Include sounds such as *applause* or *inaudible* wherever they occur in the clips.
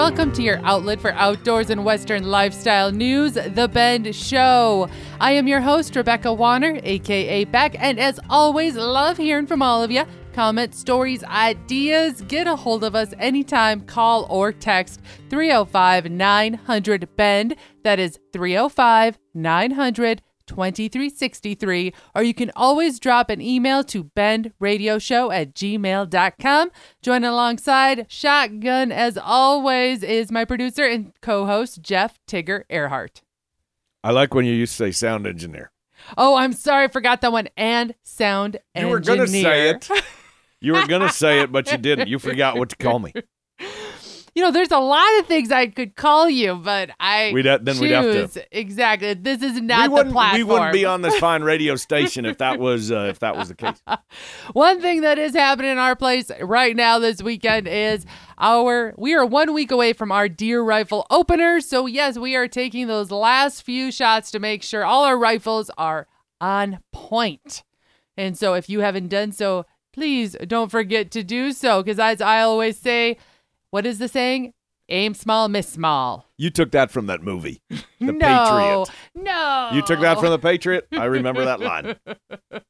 welcome to your outlet for outdoors and Western lifestyle news, The Bend Show. I am your host, Rebecca Wanner, aka Beck, and as always, love hearing from all of you. Comments, stories, ideas, get a hold of us anytime, call or text 305 900 Bend. That is 305 900 2363, or you can always drop an email to bendradioshow at gmail.com. Join alongside Shotgun, as always, is my producer and co host, Jeff Tigger Erhardt. I like when you used to say sound engineer. Oh, I'm sorry, I forgot that one. And sound engineer. You were going to say it. You were going to say it, but you didn't. You forgot what to call me. *laughs* You know, there's a lot of things I could call you, but I We'd ha- then we'd have to- choose- exactly. This is not the platform. we wouldn't be on this *laughs* fine radio station if that was uh, if that was the case. *laughs* One thing that is happening in our place right now this weekend is our we are one week away from our deer rifle opener. So yes, we are taking those last few shots to make sure all our rifles are on point. And so if you haven't done so, please don't forget to do so because as I always say, what is the saying? Aim small, miss small. You took that from that movie, *laughs* The no, Patriot. no. You took that from The Patriot. I remember that line. *laughs*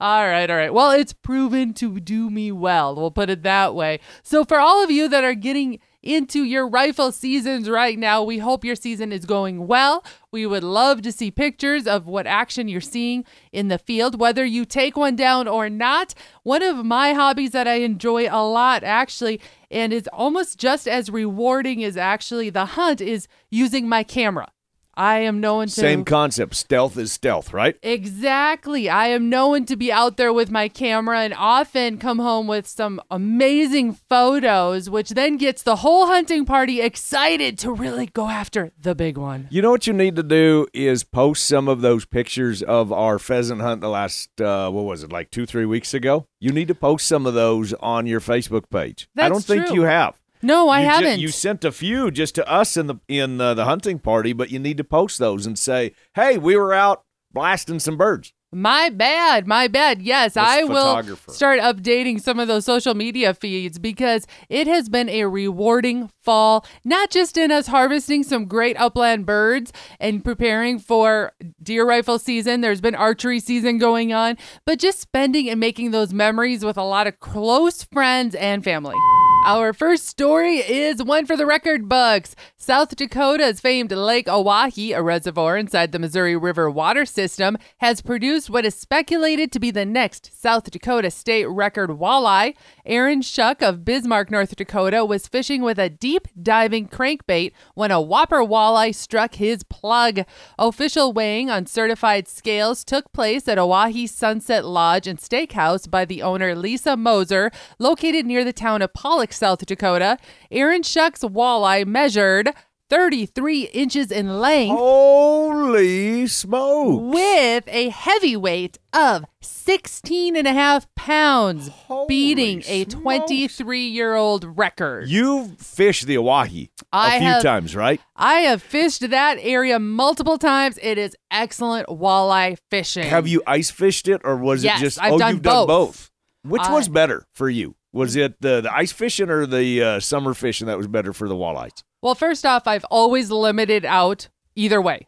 All right, all right. Well, it's proven to do me well. We'll put it that way. So, for all of you that are getting into your rifle seasons right now, we hope your season is going well. We would love to see pictures of what action you're seeing in the field, whether you take one down or not. One of my hobbies that I enjoy a lot, actually, and is almost just as rewarding as actually the hunt, is using my camera. I am known to Same concept. Stealth is stealth, right? Exactly. I am known to be out there with my camera and often come home with some amazing photos, which then gets the whole hunting party excited to really go after the big one. You know what you need to do is post some of those pictures of our pheasant hunt the last uh, what was it like two three weeks ago. You need to post some of those on your Facebook page. That's I don't think you have. No, I you haven't. you sent a few just to us in the in uh, the hunting party, but you need to post those and say, "Hey, we were out blasting some birds." My bad, my bad. Yes, I will start updating some of those social media feeds because it has been a rewarding fall, not just in us harvesting some great upland birds and preparing for deer rifle season. There's been archery season going on, but just spending and making those memories with a lot of close friends and family. Our first story is one for the record books. South Dakota's famed Lake Oahe, a reservoir inside the Missouri River water system, has produced what is speculated to be the next South Dakota state record walleye. Aaron Shuck of Bismarck, North Dakota, was fishing with a deep diving crankbait when a whopper walleye struck his plug. Official weighing on certified scales took place at Oahe Sunset Lodge and Steakhouse by the owner Lisa Moser, located near the town of Pollock, South Dakota. Aaron Shuck's walleye measured 33 inches in length Holy smokes. with a heavy weight of 16 and a half pounds, Holy beating a 23 year old record. You've fished the Oahe I a few have- times, right? I have fished that area multiple times. It is excellent walleye fishing. Have you ice fished it, or was Yes, it just? I've oh, done you've done both. both. Which I- was better for you? Was it the, the ice fishing or the uh, summer fishing that was better for the walleyes? Well, first off, I've always limited out either way.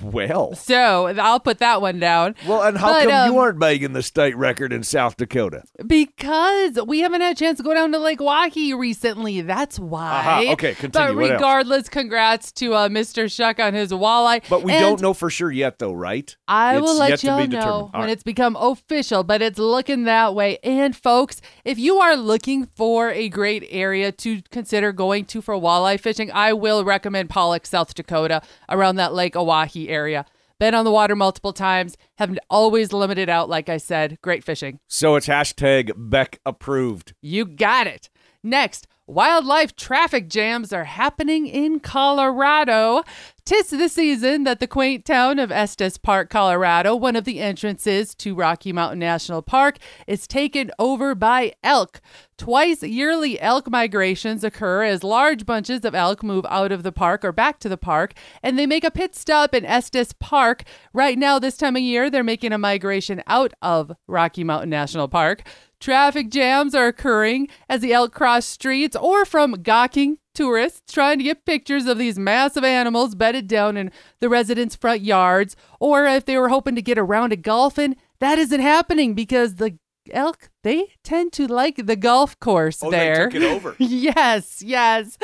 Well, So I'll put that one down. well, and how But, come um, you aren't making the state record in South Dakota? Because we haven't had a chance to go down to Lake Waukee recently. That's why. Aha, okay, continue. But What else? regardless, congrats to uh, Mr. Shuck on his walleye. But we And don't know for sure yet, though, right? I It's will let y'all know. When right. it's become official, but it's looking that way. And folks, if you are looking for a great area to consider going to for walleye fishing, I will recommend Pollock, South Dakota, around that Lake Oahe area. Been on the water multiple times, have always limited out, like I said. Great fishing. So it's hashtag Beck approved. You got it. Next, wildlife traffic jams are happening in Colorado. Tis the season that the quaint town of Estes Park, Colorado, one of the entrances to Rocky Mountain National Park, is taken over by elk. Twice yearly elk migrations occur as large bunches of elk move out of the park or back to the park, and they make a pit stop in Estes Park. Right now, this time of year, they're making a migration out of Rocky Mountain National Park. Traffic jams are occurring as the elk cross streets or from gawking tourists trying to get pictures of these massive animals bedded down in the residents' front yards, or if they were hoping to get around to golfing, that isn't happening because the elk they tend to like the golf course Oh, there. they took it over. *laughs* yes, yes.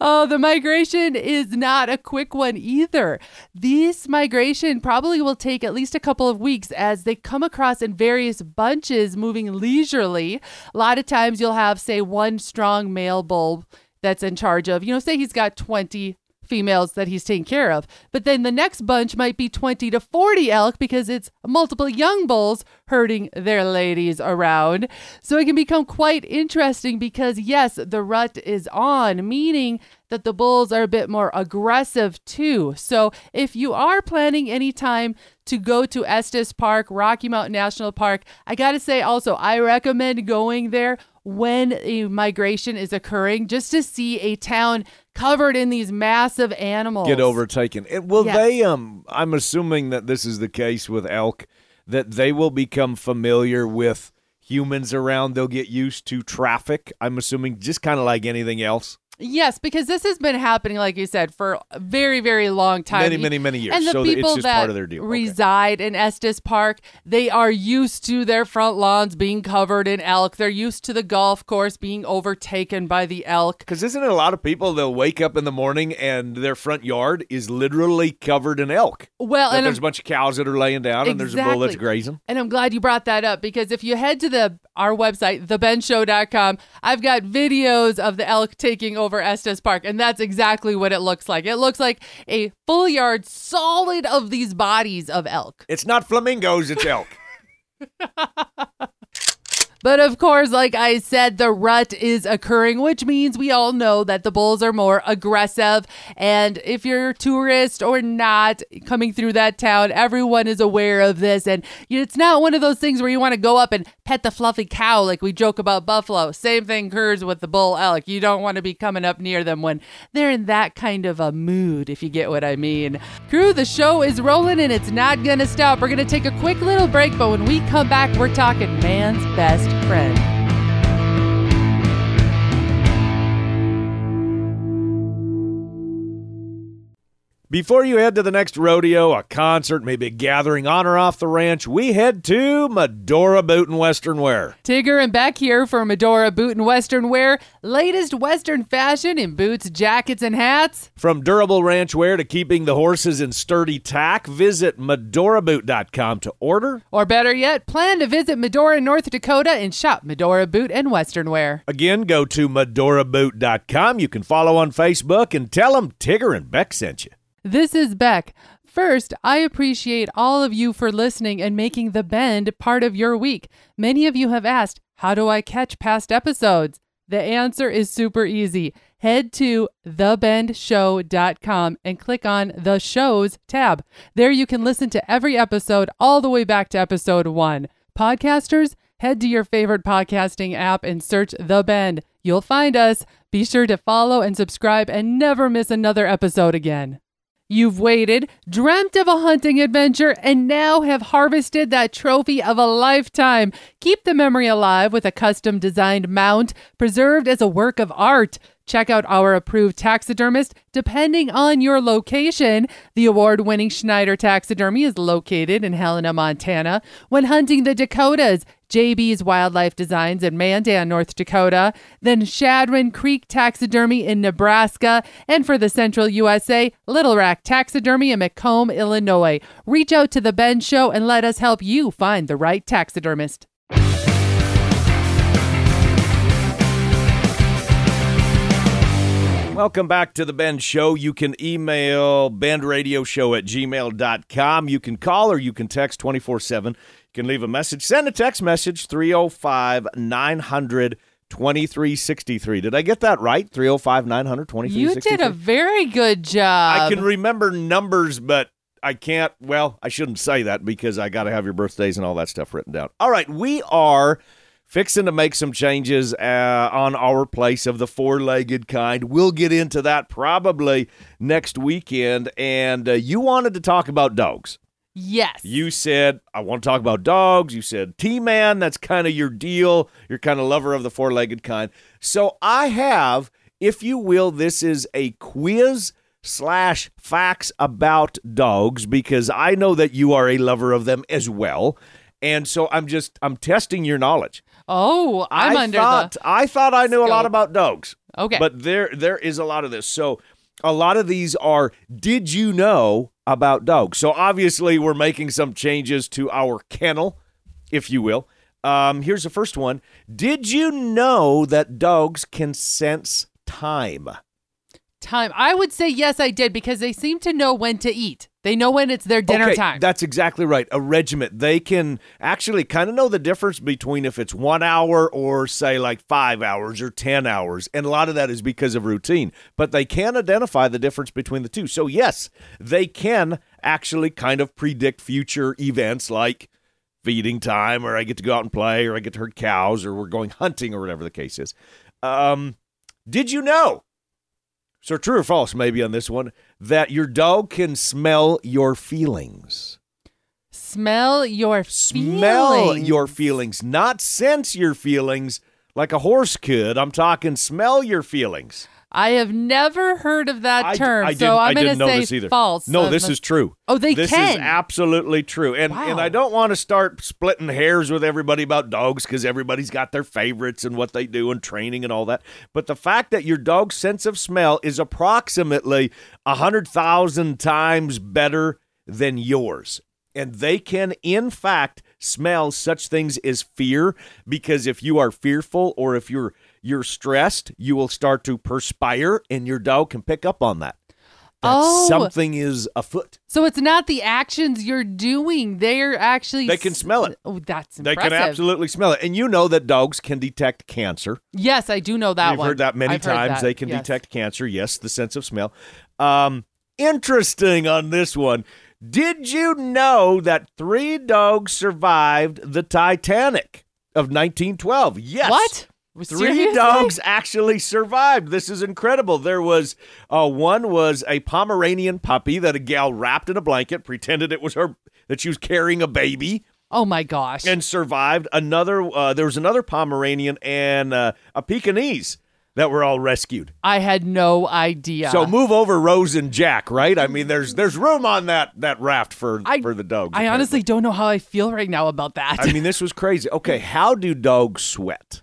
Oh, the migration is not a quick one either. This migration probably will take at least a couple of weeks as they come across in various bunches moving leisurely. A lot of times you'll have, say, one strong male bull that's in charge of, you know, say he's got 20 females that he's taking care of. But then the next bunch might be 20 to 40 elk because it's multiple young bulls herding their ladies around. So it can become quite interesting because, yes, the rut is on, meaning that the bulls are a bit more aggressive too. So if you are planning anytime to go to Estes Park, Rocky Mountain National Park, I got to say also, I recommend going there when a migration is occurring just to see a town covered in these massive animals. Get overtaken. And will Yes. they? Um, I'm assuming that this is the case with elk, that they will become familiar with humans around. They'll get used to traffic. I'm assuming just kind of like anything else. Yes, because this has been happening, like you said, for a very, very long time. Many, many, many years. And the so people it's just that part of their deal. Okay. reside in Estes Park, they are used to their front lawns being covered in elk. They're used to the golf course being overtaken by the elk. Because isn't it a lot of people they'll wake up in the morning and their front yard is literally covered in elk? Well, and there's a I'm, bunch of cows that are laying down and there's a bull that's Exactly. grazing. and I'm glad you brought that up because if you head to the our website, thebendshow.com, I've got videos of the elk taking over Estes Park, and that's exactly what it looks like. It looks like a full yard solid of these bodies of elk. It's not flamingos, it's elk. *laughs* But of course, like I said, the rut is occurring, which means we all know that the bulls are more aggressive. And if you're a tourist or not coming through that town, everyone is aware of this. And it's not one of those things where you want to go up and pet the fluffy cow like we joke about buffalo. Same thing occurs with the bull elk. You don't want to be coming up near them when they're in that kind of a mood, if you get what I mean. Crew, the show is rolling and it's not going to stop. We're going to take a quick little break, but when we come back, we're talking man's best friend. Before you head to the next rodeo, a concert, maybe a gathering on or off the ranch, we head to Medora Boot and Western Wear. Tigger and Beck here for Medora Boot and Western Wear. Latest Western fashion in boots, jackets, and hats. From durable ranch wear to keeping the horses in sturdy tack, visit medoraboot.com to order. Or better yet, plan to visit Medora, North Dakota and shop Medora Boot and Western Wear. Again, go to medoraboot.com. You can follow on Facebook and tell them Tigger and Beck sent you. This is Beck. First, I appreciate all of you for listening and making The Bend part of your week. Many of you have asked, How do I catch past episodes? The answer is super easy. Head to thebendshow.com and click on the shows tab. There you can listen to every episode all the way back to episode one. Podcasters, head to your favorite podcasting app and search The Bend. You'll find us. Be sure to follow and subscribe and never miss another episode again. You've waited, dreamt of a hunting adventure, and now have harvested that trophy of a lifetime. Keep the memory alive with a custom designed mount preserved as a work of art. Check out our approved taxidermist depending on your location. The award winning Schneider Taxidermy is located in Helena, Montana. When hunting the Dakotas, JB's Wildlife Designs in Mandan, North Dakota, then Chadron Creek Taxidermy in Nebraska, and for the Central USA, Little Rack Taxidermy in Macomb, Illinois. Reach out to The Bend Show and let us help you find the right taxidermist. Welcome back to the Ben Show. You can email bendradioshow at gmail.com. You can call or you can text 24 7. Can leave a message. Send a text message 305 900 2363. Did I get that right? 305 900 You did a very good job. I can remember numbers, but I can't. Well, I shouldn't say that because I got to have your birthdays and all that stuff written down. All right, we are fixing to make some changes uh, on our place of the four-legged kind. We'll get into that probably next weekend. And uh, you wanted to talk about dogs. Yes. You said, I want to talk about dogs. You said, T Man, that's kind of your deal. You're kind of lover of the four legged kind. So I have, if you will, this is a quiz slash facts about dogs because I know that you are a lover of them as well. And so I'm just, I'm testing your knowledge. oh, I'm I under thought, the. I thought I knew a lot about dogs. Okay. But there there is a lot of this. So a lot of these are did you know about dogs? So obviously we're making some changes to our kennel, if you will. Um, here's the first one. Did you know that dogs can sense time? Time. I would say yes, I did because they seem to know when to eat. They know when it's their dinner okay, time. That's exactly right. A regiment, they can actually kind of know the difference between if it's one hour or, say, like five hours or 10 hours. And a lot of that is because of routine, but they can identify the difference between the two. So, yes, they can actually kind of predict future events like feeding time, or I get to go out and play, or I get to herd cows, or we're going hunting, or whatever the case is. Um, did you know? So, true or false, maybe on this one, that your dog can smell your feelings. Smell your Smell your feelings, not sense your feelings like a horse could. I'm talking smell your feelings. I have never heard of that I, term, I so didn't, I'm going to say false. No, this must- is true. Oh, they this can. This is absolutely true. And and I don't want to start splitting hairs with everybody about dogs because everybody's got their favorites and what they do and training and all that. But the fact that your dog's sense of smell is approximately a hundred thousand times better than yours. And they can, in fact, smell such things as fear because if you are fearful or if you're you're stressed, you will start to perspire, and your dog can pick up on that. That Oh. something is afoot. So it's not the actions you're doing; they're actually They can smell it. Oh, that's They impressive. can absolutely smell it. And you know that dogs can detect cancer. Yes, I do know that one. You've one. heard that many I've times. that, They can yes. detect cancer. Yes, the sense of smell. Um, interesting on this one. Did you know that three dogs survived the Titanic of 1912? Yes. What? Three Seriously? dogs actually survived. This is incredible. There was uh, one was a Pomeranian puppy that a gal wrapped in a blanket, pretended it was her that she was carrying a baby, Oh my gosh! and survived. Another uh, there was another Pomeranian and uh, a Pekingese that were all rescued. I had no idea. So move over, Rose and Jack. Right? I mean, there's there's room on that that raft for I- for the dogs. I honestly don't know how I feel right now about that. I mean, this was crazy. Okay, how do dogs sweat?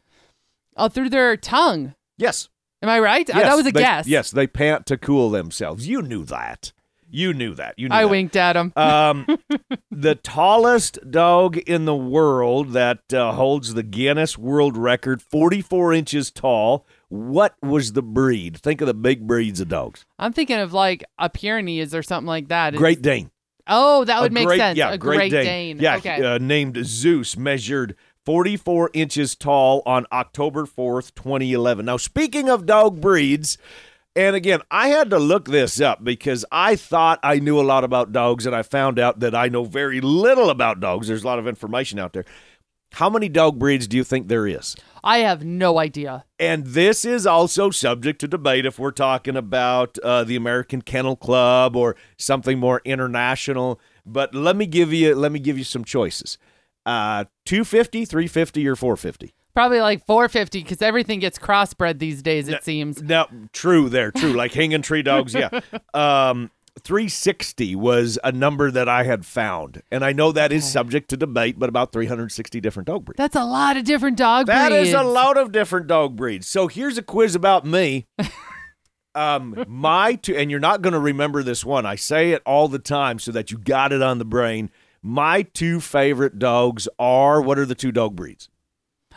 Oh, through their tongue. Yes. Am I right? Yes, that was a they- guess. Yes, they pant to cool themselves. You knew that. You knew that. You knew I that. winked at him. Um, *laughs* the tallest dog in the world that uh, holds the Guinness World Record, 44 inches tall. What was the breed? Think of the big breeds of dogs. I'm thinking of like a Pyrenees or something like that. It's- Great Dane. Oh, that would A make great, sense. Yeah, a Great, Dane. Dane. Yeah, Okay. uh, named Zeus, measured 44 inches tall on October 4th, 2011. Now, speaking of dog breeds, and again, I had to look this up because I thought I knew a lot about dogs, and I found out that I know very little about dogs. There's a lot of information out there. How many dog breeds do you think there is? I have no idea. And this is also subject to debate if we're talking about uh, the American Kennel Club or something more international. But let me give you let me give you some choices: uh, 250, 350, or 450. Probably like 450 because everything gets crossbred these days. It seems. No, true there, true. Like hanging tree dogs, yeah. *laughs* Um, 360 was a number that I had found, and I know that is subject to debate, but about 360 different dog breeds. That's a lot of different dog That breeds. That is a lot of different dog breeds. So here's a quiz about me. *laughs* um, my two, and you're not going to remember this one. I say it all the time so that you got it on the brain. My two favorite dogs are what are the two dog breeds?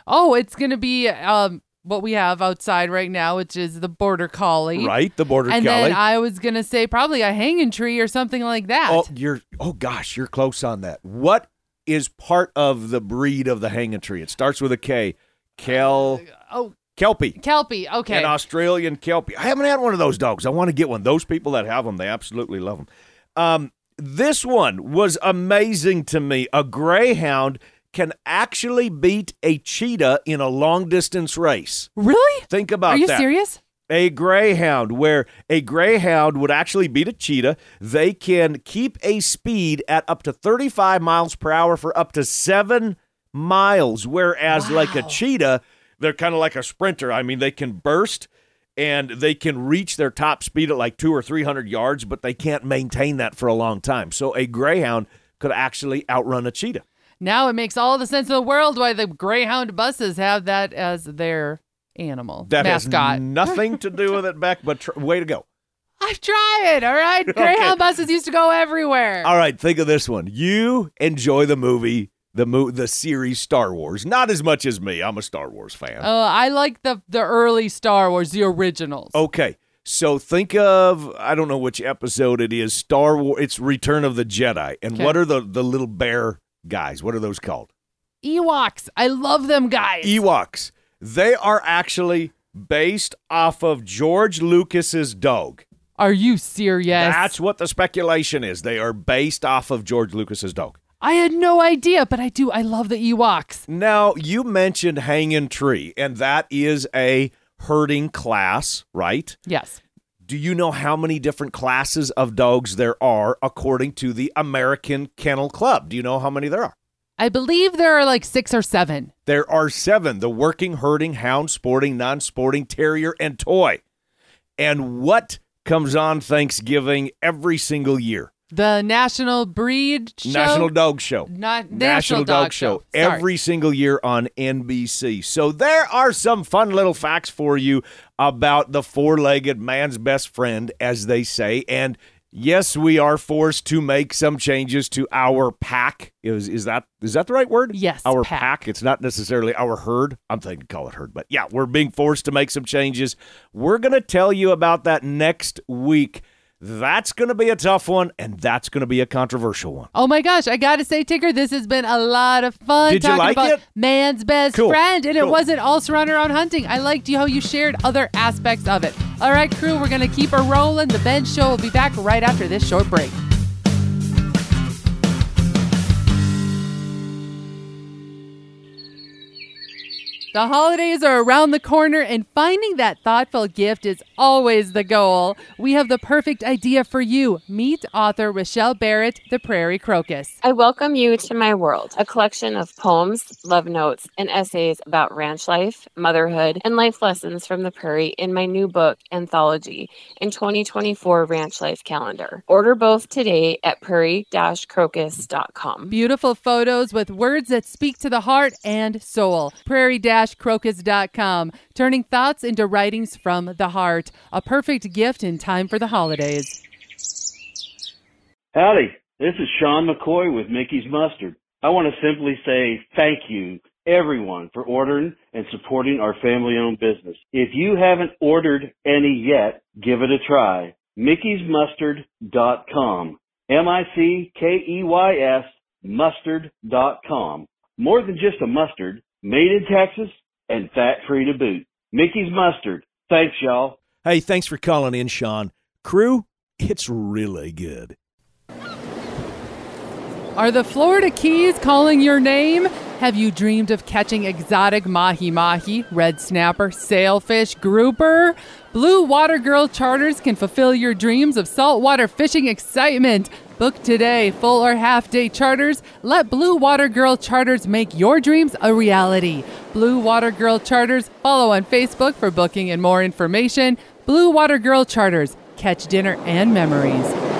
Oh, it's gonna be um what we have outside right now, which is the border collie. Right, the border And collie. then I was gonna say probably a hanging tree or something like that. oh, you're oh gosh, you're close on that. What is part of the breed of the hanging tree? It starts with a K. Kel oh, Kelpie. kelpie. Okay. An Australian Kelpie. I haven't had one of those dogs. I want to get one. Those people that have them, they absolutely love them. Um, this one was amazing to me. A Greyhound can actually beat a cheetah in a long distance race. Really? Think about that. Are you that. serious? A greyhound, where a greyhound would actually beat a cheetah. They can keep a speed at up to 35 miles per hour for up to seven miles, whereas, like a cheetah, they're kind of like a sprinter. I mean, they can burst and they can reach their top speed at like two or 300 yards, but they can't maintain that for a long time. So a greyhound could actually outrun a cheetah. Now it makes all the sense in the world why the Greyhound buses have that as their animal That mascot. has nothing to do with it, Beck, but tr- way to go. *laughs* I'm trying. All right. *laughs* Greyhound buses used to go everywhere. All right, think of this one. You enjoy the movie, the mo- the series Star Wars, not as much as me. I'm a Star Wars fan. Uh, I like the the early Star Wars, the originals. Okay, so think of I don't know which episode it is. Star Wars. It's Return of the Jedi, and Okay. what are the the little bear guys? What are those called? Ewoks. I love them guys. Ewoks. They are actually based off of George Lucas's dog. Are you serious? That's what the speculation is. They are based off of George Lucas's dog. I had no idea, but I do. I love the Ewoks. Now, you mentioned hanging tree, and that is a herding class, right? Yes. Do you know how many different classes of dogs there are according to the American Kennel Club? Do you know how many there are? I believe there are like six or seven. There are seven the working, herding, hound, sporting, non sporting, terrier, and toy. And what comes on Thanksgiving every single year? The National Breed Show. National Dog Show. Not National, Dog, Show, Sorry. every single year on NBC. So there are some fun little facts for you about the four-legged man's best friend, as they say. And yes, we are forced to make some changes to our pack. Is is that is that the right word? Yes, our pack. It's not necessarily our herd. I'm thinking call it herd, but yeah, we're being forced to make some changes. We're gonna tell you about that next week. That's going to be a tough one, and that's going to be a controversial one. Oh my gosh, I gotta say, Tigger, this has been a lot of fun Did you talking like about it? man's best Cool, friend. And it wasn't all surrounded around hunting. I liked you how you shared other aspects of it. All right, crew, we're gonna keep her rolling. The Bend Show will be back right after this short break. The holidays are around the corner, and finding that thoughtful gift is always the goal. We have the perfect idea for you. Meet author Rochelle Barrett, The Prairie Crocus. I welcome you to my world, a collection of poems, love notes, and essays about ranch life, motherhood, and life lessons from the prairie in my new book, Anthology, in 2024 Ranch Life Calendar. Order both today at prairie-crocus.com. Beautiful photos with words that speak to the heart and soul. Prairie-crocus.com, turning thoughts into writings from the heart. A perfect gift in time for the holidays. Howdy, this is Sean McCoy with Mickey's Mustard. I want to simply say thank you, everyone, for ordering and supporting our family owned business. If you haven't ordered any yet, give it a try. Mickey'sMustard.com. M I C K E Y S mustard.com. More than just a mustard, made in Texas and fat free to boot. Mickey's Mustard. Thanks, y'all. Hey, thanks for calling in, Sean. Crew, it's really good. Are the Florida Keys calling your name? Have you dreamed of catching exotic mahi mahi, red snapper, sailfish, grouper? Blue Water Girl Charters can fulfill your dreams of saltwater fishing excitement. Book today, full or half day charters. Let Blue Water Girl Charters make your dreams a reality. Blue Water Girl Charters, follow on Facebook for booking and more information. Blue Water Girl Charters, catch dinner and memories.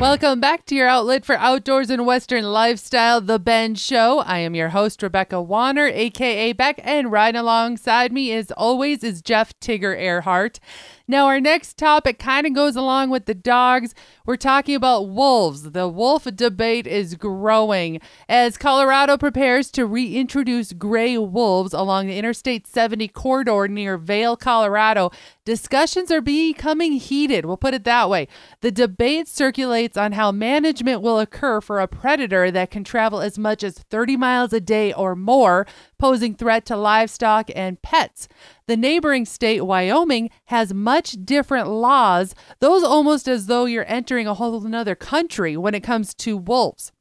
Welcome back to your outlet for outdoors and Western lifestyle, The Bend Show. I am your host, Rebecca Wanner, aka Beck, and right alongside me, as always, is Jeff Tigger Erhardt. Now, our next topic kind of goes along with the dogs. We're talking about wolves. The wolf debate is growing as Colorado prepares to reintroduce gray wolves along the Interstate 70 corridor near Vail, Colorado. Discussions are becoming heated. We'll put it that way. The debate circulates on how management will occur for a predator that can travel as much as 30 miles a day or more, posing threat to livestock and pets. The neighboring state, Wyoming, has much different laws, those almost as though you're entering a whole another country when it comes to wolves.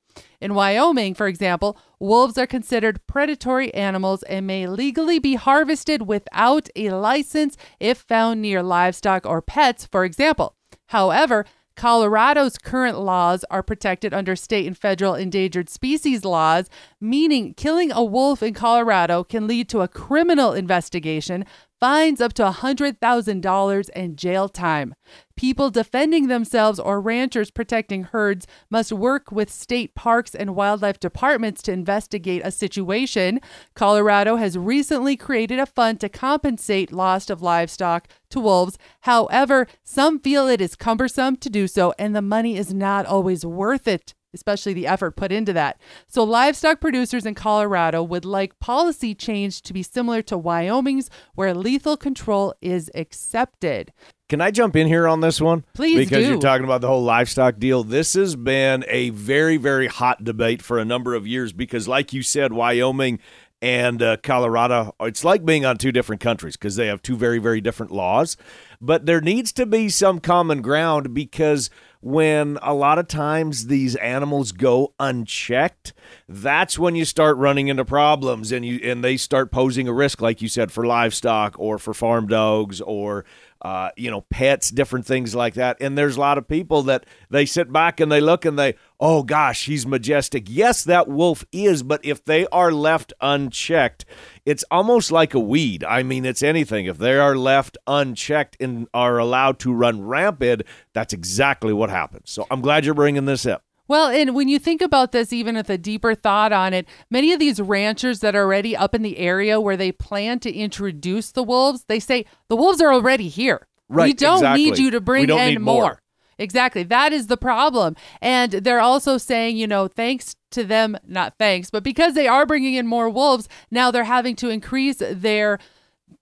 In Wyoming, for example, wolves are considered predatory animals and may legally be harvested without a license if found near livestock or pets, for example. However, Colorado's current laws are protected under state and federal endangered species laws, meaning killing a wolf in Colorado can lead to a criminal investigation, fines up to $100,000, and jail time. People defending themselves or ranchers protecting herds must work with state parks and wildlife departments to investigate a situation. Colorado has recently created a fund to compensate loss of livestock to wolves. However, some feel it is cumbersome to do so, and the money is not always worth it especially the effort put into that. So, livestock producers in Colorado would like policy change to be similar to Wyoming's, where lethal control is accepted. Can I jump in here on this one? Please Because do. you're talking about the whole livestock deal. This has been a very, very hot debate for a number of years because, like you said, Wyoming and uh, Colorado, it's like being on two different countries because they have two very, very different laws. But there needs to be some common ground because when a lot of times these animals go unchecked, that's when you start running into problems and you and they start posing a risk, like you said, for livestock or for farm dogs or uh, you know, pets, different things like that. And there's a lot of people that they sit back and they look and they, oh gosh, he's majestic. Yes, that wolf is, but if they are left unchecked, it's almost like a weed. I mean, it's anything. If they are left unchecked and are allowed to run rampant, that's exactly what happens. So I'm glad you're bringing this up. Well, and when you think about this, even with a deeper thought on it, many of these ranchers that are already up in the area where they plan to introduce the wolves, they say the wolves are already here. Right, We don't exactly. need you to bring in need more. Exactly. That is the problem. And they're also saying, you know, thanks to them, not thanks, but because they are bringing in more wolves, now they're having to increase their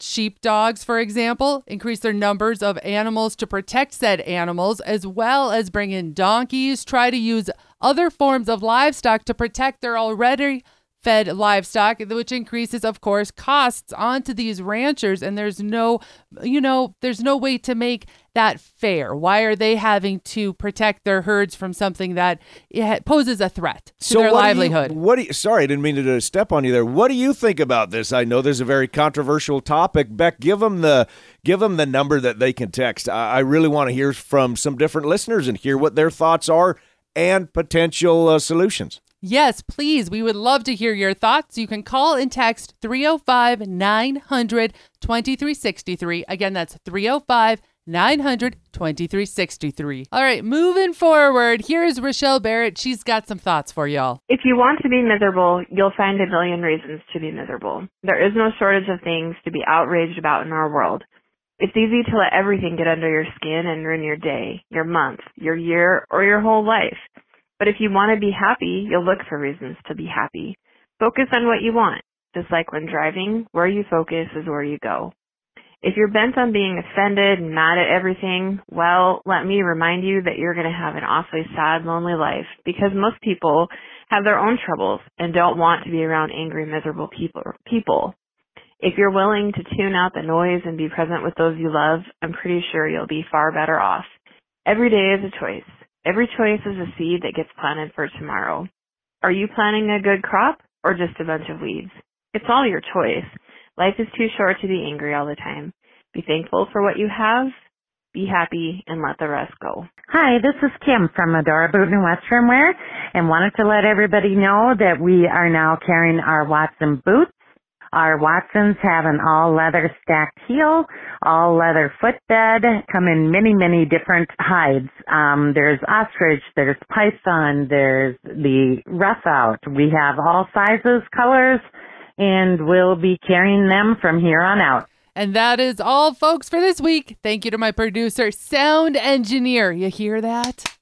sheepdogs, for example, increase their numbers of animals to protect said animals, as well as bring in donkeys, try to use other forms of livestock to protect their already fed livestock, which increases, of course, costs onto these ranchers. And there's no, you know, there's no way to make that fair. Why are they having to protect their herds from something that poses a threat to their what do you- livelihood? what do you, sorry, I didn't mean to step on you there. What do you think about this? I know there's a very controversial topic. Beck, give them the give them the number that they can text. I, I really want to hear from some different listeners and hear what their thoughts are and potential uh, solutions. Yes, please. We would love to hear your thoughts. You can call and text 305 900 2363. Again, that's 305 900 2363. All right, moving forward, here is Rochelle Barrett. She's got some thoughts for y'all. If you want to be miserable, you'll find a million reasons to be miserable. There is no shortage of things to be outraged about in our world. It's easy to let everything get under your skin and ruin your day, your month, your year, or your whole life. But if you want to be happy, you'll look for reasons to be happy. Focus on what you want. Just like when driving, where you focus is where you go. If you're bent on being offended and mad at everything, well, let me remind you that you're going to have an awfully sad, lonely life because most people have their own troubles and don't want to be around angry, miserable people. people. If you're willing to tune out the noise and be present with those you love, I'm pretty sure you'll be far better off. Every day is a choice. Every choice is a seed that gets planted for tomorrow. Are you planting a good crop or just a bunch of weeds? It's all your choice. Life is too short to be angry all the time. Be thankful for what you have, be happy, and let the rest go. Hi, this is Kim from Medora Boot and Western Wear and wanted to let everybody know that we are now carrying our Watson boots. Our Watsons have an all leather stacked heel, all leather footbed, come in many, many different hides. Um, there's ostrich, there's python, there's the rough out. We have all sizes, colors, and we'll be carrying them from here on out. And that is all, folks, for this week. Thank you to my producer, sound engineer. You hear that?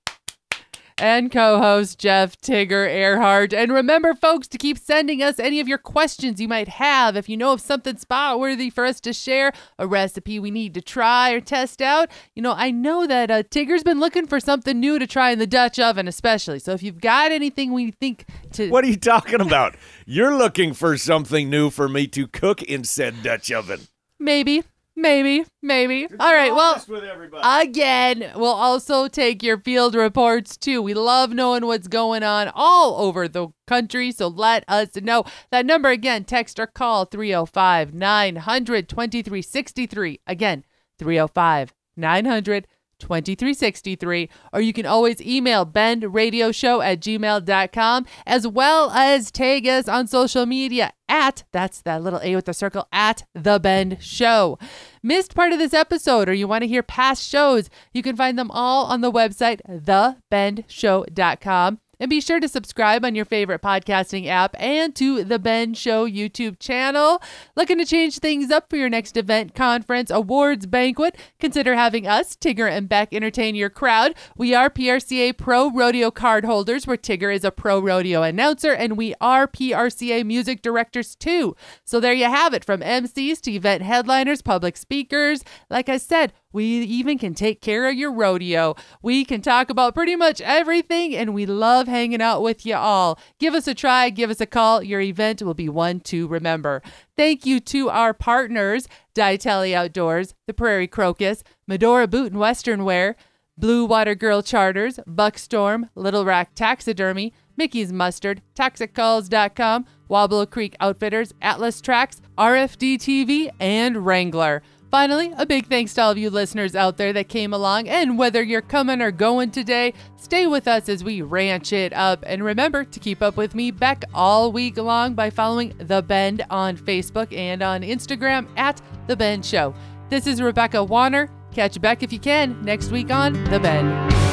And co host Jeff Tigger Erhardt. And remember, folks, to keep sending us any of your questions you might have. If you know of something spot worthy for us to share, a recipe we need to try or test out, you know, I know that uh, Tigger's been looking for something new to try in the Dutch oven, especially. So if you've got anything we think to. What are you talking about? You're looking for something new for me to cook in said Dutch oven. Maybe. Maybe, maybe. All right. Well, again, we'll also take your field reports too. We love knowing what's going on all over the country. So let us know. That number again, text or call 305 900 2363. Again, 305 900 2363 or you can always email bendradioshow at gmail.com as well as tag us on social media at that's that little a with the circle at the bend show. Missed part of this episode or you want to hear past shows you can find them all on the website thebendshow.com and be sure to subscribe on your favorite podcasting app and to the Bend Show YouTube channel. Looking to change things up for your next event, conference, awards, banquet? Consider having us, Tigger and Beck, entertain your crowd. We are PRCA Pro Rodeo card holders, where Tigger is a pro rodeo announcer, and we are PRCA music directors too. So there you have it from MCs to event headliners, public speakers. Like I said, we even can take care of your rodeo. We can talk about pretty much everything, and we love hanging out with you all. Give us a try, give us a call. Your event will be one to remember. Thank you to our partners Diatelli Outdoors, The Prairie Crocus, Medora Boot and Western Wear, Blue Water Girl Charters, Buckstorm, Little Rock Taxidermy, Mickey's Mustard, ToxicCalls.com, Wobble Creek Outfitters, Atlas Tracks, RFD TV, and Wrangler. Finally, a big thanks to all of you listeners out there that came along. And whether you're coming or going today, stay with us as we ranch it up. And remember to keep up with me, Beck, all week long by following The Bend on Facebook and on Instagram at The Bend Show. This is Rebecca Wanner. Catch Beck if you can next week on The Bend.